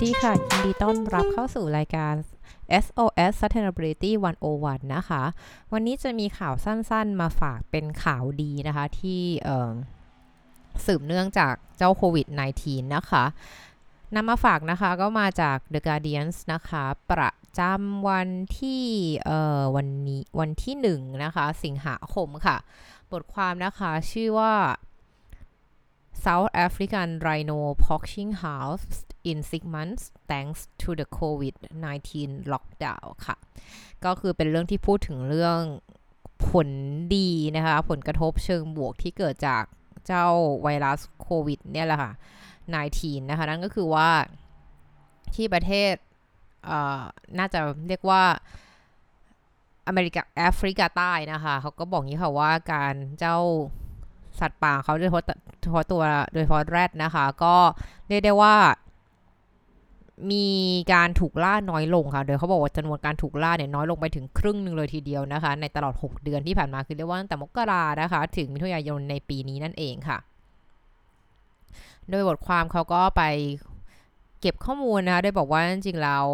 สดีค่ะ ยินดีต้อนรับเข้าสู่รายการ SOS Sustainability 101 นะคะ วันนี้จะมีข่าวสั้นๆ มาฝากเป็นข่าวดีนะคะ ที่สืบเนื่องจากเจ้าโควิด -19 นะคะนำมาฝากนะคะก็มาจาก The Guardian นะคะ ประจำวันที่วันนี้วันที่1นะคะ สิงหาคมค่ะ บทความนะคะชื่อว่า South African rhino poaching house in six months thanks to the COVID-19 lockdown ค่ะ ก็คือเป็นเรื่องที่พูดถึงเรื่องผลดีนะคะ ผลกระทบเชิงบวกที่เกิดจากเจ้าไวรัสโควิดเนี่ยแหละค่ะ 19 นะคะ นั่นก็คือว่าที่ประเทศน่าจะเรียกว่าอเมริกาแอฟริกาใต้นะคะ เขาก็บอกงี้ค่ะว่าการเจ้าสัตว์ป่าเขาโดยเฉพาะ เฉพาะตัวโดยเฉพาะแรดนะคะ ก็เรียกได้ว่ามีการถูกล่าน้อยลงค่ะ โดยเขาบอกว่าจำนวนการถูกล่าเนี่ยน้อยลงไปถึงครึ่งหนึ่งเลยทีเดียวนะคะ ในตลอด 6 เดือนที่ผ่านมาคือเรียกว่าตั้งแต่มกรานะคะ ถึงมิถุนายนในปีนี้นั่นเองค่ะ โดยบทความเขาก็ไปเก็บข้อมูลนะคะ โดยบอกว่าจริงๆแล้ว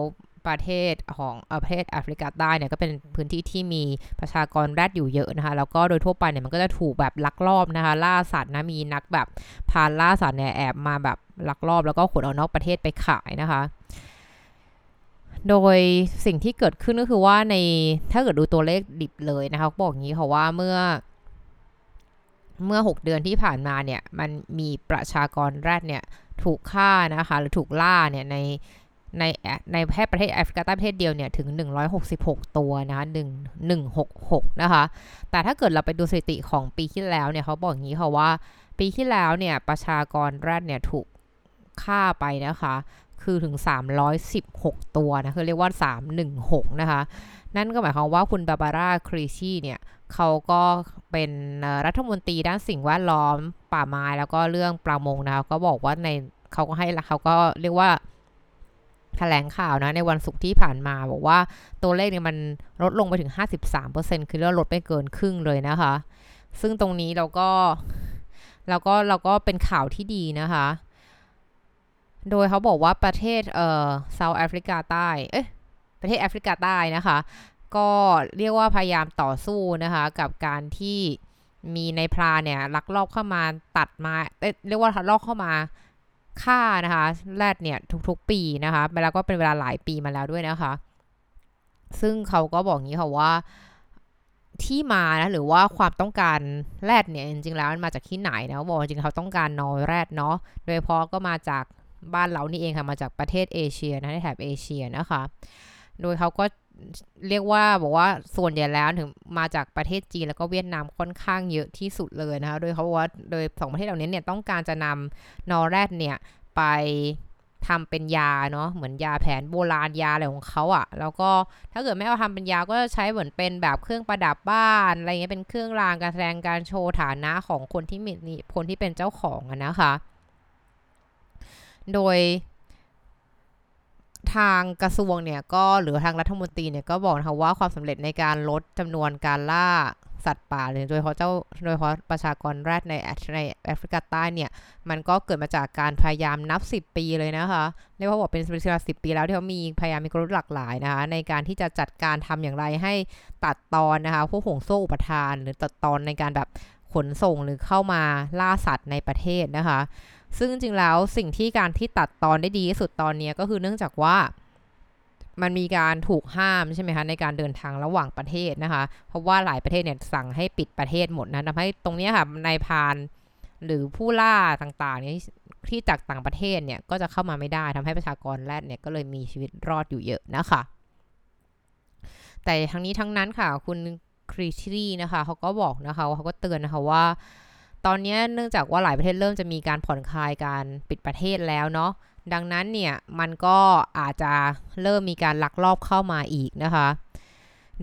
ประเทศของประเทศแอฟริกาใต้เนี่ยก็เป็นพื้นที่ที่มีประชากรแรดอยู่เยอะนะคะแล้วก็โดยทั่วไปเนี่ยมันก็จะถูกแบบลักลอบนะคะล่าสัตว์นะมีนักแบบพาล่าสัตว์เนี่ยแอบมาแบบลักลอบแล้วก็ขนเอานอกประเทศไปขายนะคะ โดยสิ่งที่เกิดขึ้นก็คือว่าในถ้าเกิดดูตัวเลขดิบเลยนะคะบอกอย่างนี้ค่ะว่าเมื่อเมื่อ 6 เดือนที่ผ่านมาเนี่ยมันมีประชากรแรดเนี่ยถูกฆ่านะคะหรือถูกล่าเนี่ยใน ในในแค่ประเทศแอฟริกาใต้ประเทศเดียวเนี่ยถึง 166 ตัวนะคะ1 166 นะคะ แต่ถ้าเกิดเราไปดูสถิติของปีที่แล้วเนี่ยเขาบอกอย่างนี้ค่ะว่า ปีที่แล้วเนี่ยประชากรแรดเนี่ยถูกฆ่าไปนะคะ คือถึง 316 ตัวนะคือเรียกว่า 316 นะคะ นั่นก็หมายความว่าคุณบาบาร่าครีชีเนี่ยเขาก็เป็นรัฐมนตรีด้านสิ่งแวดล้อมป่าไม้แล้วก็เรื่องประมงนะคะก็บอกว่าในเขาก็ให้เขาก็เรียกว่า แถลงข่าวนะในวันศุกร์ที่ผ่านมา บอกว่าตัวเลขเนี่ยมันลดลงไปถึง 53%คือลดไปเกินครึ่งเลยนะคะ ซึ่งตรงนี้เราก็เราก็เราก็เป็นข่าวที่ดีนะคะ โดยเขาบอกว่าประเทศเอ่อเซาท์แอฟริกาใต้เอ๊ะประเทศแอฟริกาใต้นะคะ ก็เรียกว่าพยายามต่อสู้นะคะ กับการที่มีในพราเนี่ยลักลอบเข้ามาตัดมาเรียกว่าลักลอบเข้ามา ค่านะคะแรดเนี่ยทุกๆปีนะคะแล้วก็เป็นเวลาหลายปีมาแล้วด้วยนะคะ ซึ่งเขาก็บอกงี้ค่ะว่าที่มานะหรือว่าความต้องการแรดเนี่ยจริงๆแล้วมันมาจากที่ไหนนะบอกจริงเขาต้องการนอยแรดเนาะโดยเฉพาะก็มาจากบ้านเรานี่เองค่ะมาจากประเทศเอเชียนะในแถบเอเชียนะคะ โดยเขาก็ เรียกว่าบอกว่าส่วนใหญ่แล้วถึงมาจากประเทศจีนแล้วก็เวียดนามค่อนข้างเยอะที่สุดเลยนะคะ โดยเขาบอกว่าโดยสองประเทศเหล่านี้เนี่ยต้องการจะนำนอแรดเนี่ยไปทำเป็นยาเนาะเหมือนยาแผนโบราณยาอะไรของเขาอะ่ะ แล้วก็ถ้าเกิดไม่เอาทำเป็นยาก็ใช้เหมือนเป็นแบบเครื่องประดับบ้านอะไรเงี้ยเป็นเครื่องรางการแสดงการโชว์ฐานะของคนที่มีคนที่เป็นเจ้าของอะนะคะ โดย ทางกระทรวงเนี่ยก็หรือทางรัฐมนตรีเนี่ยก็บอกนะคะว่าความสำเร็จในการลดจำนวนการล่าสัตว์ป่าเลยโดยเฉพาะเจ้าโดยเฉพาะประชากรแรดในในแอฟริกาใต้เนี่ย มันก็เกิดมาจากการพยายามนับ 10 ปีเลยนะคะเรียกว่าบอกเป็นเวลาสิปีแล้วที่เขามีพยายามมีกลยุทธ์หลากหลายนะคะในการที่จะจัดการทำอย่างไรให้ตัดตอนนะคะพวกห่วงโซ่อุปทาน หรือตัดตอนในการแบบขนส่งหรือเข้ามาล่าสัตว์ในประเทศนะคะ ซึ่งจริงแล้วสิ่งที่การที่ตัดตอนได้ดีที่สุดตอนนี้ก็คือเนื่องจากว่ามันมีการถูกห้ามใช่ไหมคะในการเดินทางระหว่างประเทศนะคะ เพราะว่าหลายประเทศเนี่ยสั่งให้ปิดประเทศหมดนะทำให้ตรงนี้ค่ะนายพานหรือผู้ล่าต่างๆนี่ที่จากต่างประเทศเนี่ยก็จะเข้ามาไม่ได้ทำให้ประชากรแรดเนี่ยก็เลยมีชีวิตรอดอยู่เยอะนะคะ แต่ทั้งนี้ทั้งนั้นค่ะคุณครีทีนะคะเขาก็บอกนะคะเขาก็เตือนนะคะว่า ตอนนี้เนื่องจากว่าหลายประเทศเริ่มจะมีการผ่อนคลายการปิดประเทศแล้วเนาะดังนั้นเนี่ยมันก็อาจจะเริ่มมีการลักลอบเข้ามาอีกนะคะ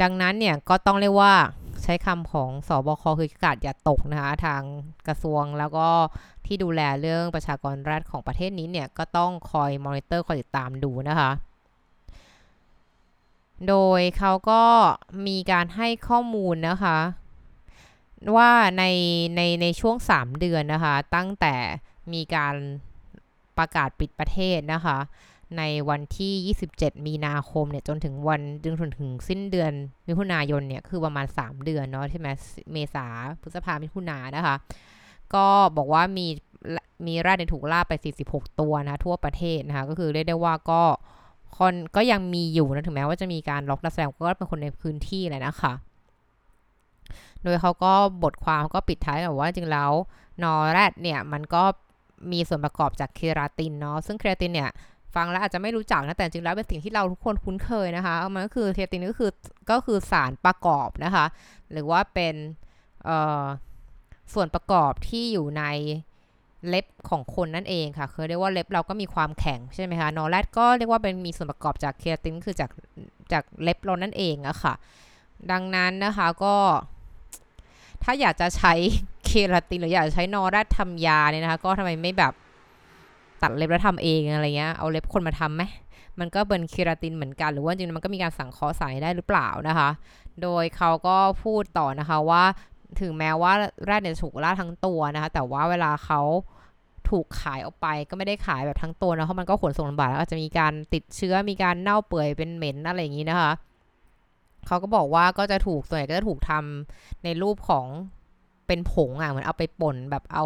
ดังนั้นเนี่ยก็ต้องเรียกว่าใช้คำของสอบคคือกาดอย่าตกนะคะทางกระทรวงแล้วก็ที่ดูแลเรื่องประชากรรัฐของประเทศนี้เนี่ยก็ต้องคอยมอนิเตอร์คอยติดตามดูนะคะ โดยเขาก็มีการให้ข้อมูลนะคะ ว่าในในในช่วง 3 เดือนนะคะ ตั้งแต่มีการประกาศปิดประเทศนะคะ ในวันที่ 27 มีนาคมเนี่ยจนถึงวันจนถึงสิ้นเดือนมิถุนายนเนี่ยคือประมาณ 3 เดือนเนาะใช่ไหมเมษาพฤษภามิถุนานะคะ ก็บอกว่ามีมีแรดในถูกล่าไป 46 ตัวนะทั่วประเทศนะคะ ก็คือเรียกได้ว่าก็คนก็ยังมีอยู่นะถึงแม้ว่าจะมีการล็อกดัสแลงก็เป็นคนในพื้นที่เลยนะคะ โดยเขาก็บทความก็ปิดท้ายกับว่าจริงแล้วนอแรดเนี่ยมันก็มีส่วนประกอบจากเคราตินเนาะซึ่งเคราตินเนี่ยฟังแล้วอาจจะไม่รู้จักนะแต่จริงแล้วเป็นสิ่งที่เราทุกคนคุ้นเคยนะคะมันก็คือเคราตินก็คือก็คือสารประกอบนะคะ หรือว่าเป็นส่วนประกอบที่อยู่ในเล็บของคนนั่นเองค่ะคือเรียกว่าเล็บเราก็มีความแข็งใช่ไหมคะนอแรดก็เรียกว่าเป็นมีส่วนประกอบจากเคราตินคือจากจากเล็บเรานั่นเองอะค่ะ ดังนั้นนะคะก็ ถ้าอยากจะใช้เคราตินหรืออยากจะใช้นอแรดทำยาเนี่ยนะคะ ก็ทำไมไม่แบบตัดเล็บแล้วทำเองอะไรเงี้ย เอาเล็บคนมาทำไหมมันก็เป็นเคราตินเหมือนกัน หรือว่าจริงมันก็มีการสั่งเคาะสายได้หรือเปล่านะคะ โดยเขาก็พูดต่อนะคะว่าถึงแม้ว่าแรดเนี่ยถูกล่าทั้งตัวนะคะ แต่ว่าเวลาเขาถูกขายออกไปก็ไม่ได้ขายแบบทั้งตัวนะเพราะมันก็ขนส่งลำบากแล้วอาจจะมีการติดเชื้อมีการเน่าเปื่อยเป็นเหม็นอะไรอย่างนี้นะคะ เขาก็บอกว่าก็จะถูกส่วนใหญ่ก็จะถูกทำในรูปของเป็นผงอะเหมือนเอาไปป่นแบบเอา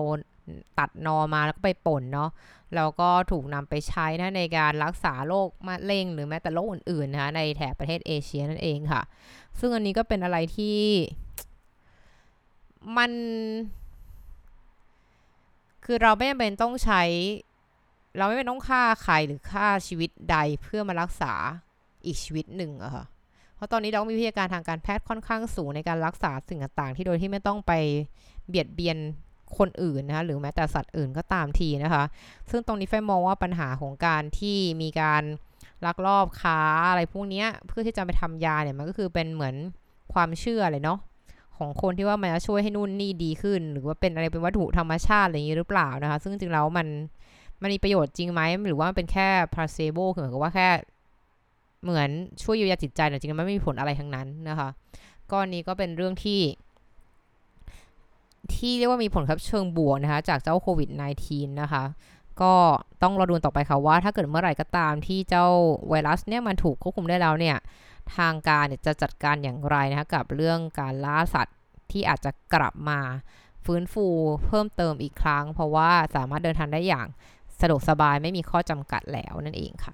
ตัดนอมาแล้วก็ไปป่นเนาะแล้วก็ถูกนำไปใช้นะในการรักษาโรคมะเร็งหรือแม้แต่โรคอื่นๆนะคะในแถบประเทศเอเชียนั่นเองค่ะ ซึ่งอันนี้ก็เป็นอะไรที่มัน คือเราไม่จำเป็นต้องใช้ เราไม่เป็นต้องฆ่าใครหรือฆ่าชีวิตใดเพื่อมารักษาอีกชีวิตหนึ่งอะค่ะ ราะตอนนี้เรามีวิทยาการทางการแพทย์ค่อนข้างสูงในการรักษาสิ่งต่างๆ ที่โดยที่ไม่ต้องไปเบียดเบียนคนอื่นนะคะหรือแม้แต่สัตว์อื่นก็ตามทีนะคะ ซึ่งตรงนี้ไฟมองว่าปัญหาของการที่มีการลักลอบค้าอะไรพวกนี้เพื่อที่จะไปทำยาเนี่ยมันก็คือเป็นเหมือนความเชื่อเลยเนาะของคนที่ว่ามันจะช่วยให้นู่นนี่ดีขึ้น หรือว่าเป็นอะไรเป็นวัตถุธรรมชาติอะไรอย่างนี้หรือเปล่านะคะ ซึ่งจริงแล้วมันมันมีประโยชน์จริงไหมหรือว่าเป็นแค่ placebo คือเหมือนกับว่าแค่ เหมือนช่วยเยียวยาจิตใจแต่จริงๆมันไม่มีผลอะไรทั้งนั้นนะคะก้อนนี้ก็เป็นเรื่องที่ ที่เรียกว่ามีผลครับเชิงบวกนะคะ จากเจ้าโควิด -19 นะคะ ก็ต้องรอดูต่อไปค่ะว่า ถ้าเกิดเมื่อไหร่ก็ตามที่เจ้าไวรัสเนี่ยมันถูกควบคุมได้แล้วเนี่ยทางการจะจัดการอย่างไรนะคะกับเรื่องการล่าสัตว์ที่อาจจะกลับมาฟื้นฟูเพิ่มเติมอีกครั้ง เพราะว่าสามารถเดินทางได้อย่างสะดวกสบายไม่มีข้อจำกัดแล้วนั่นเองค่ะ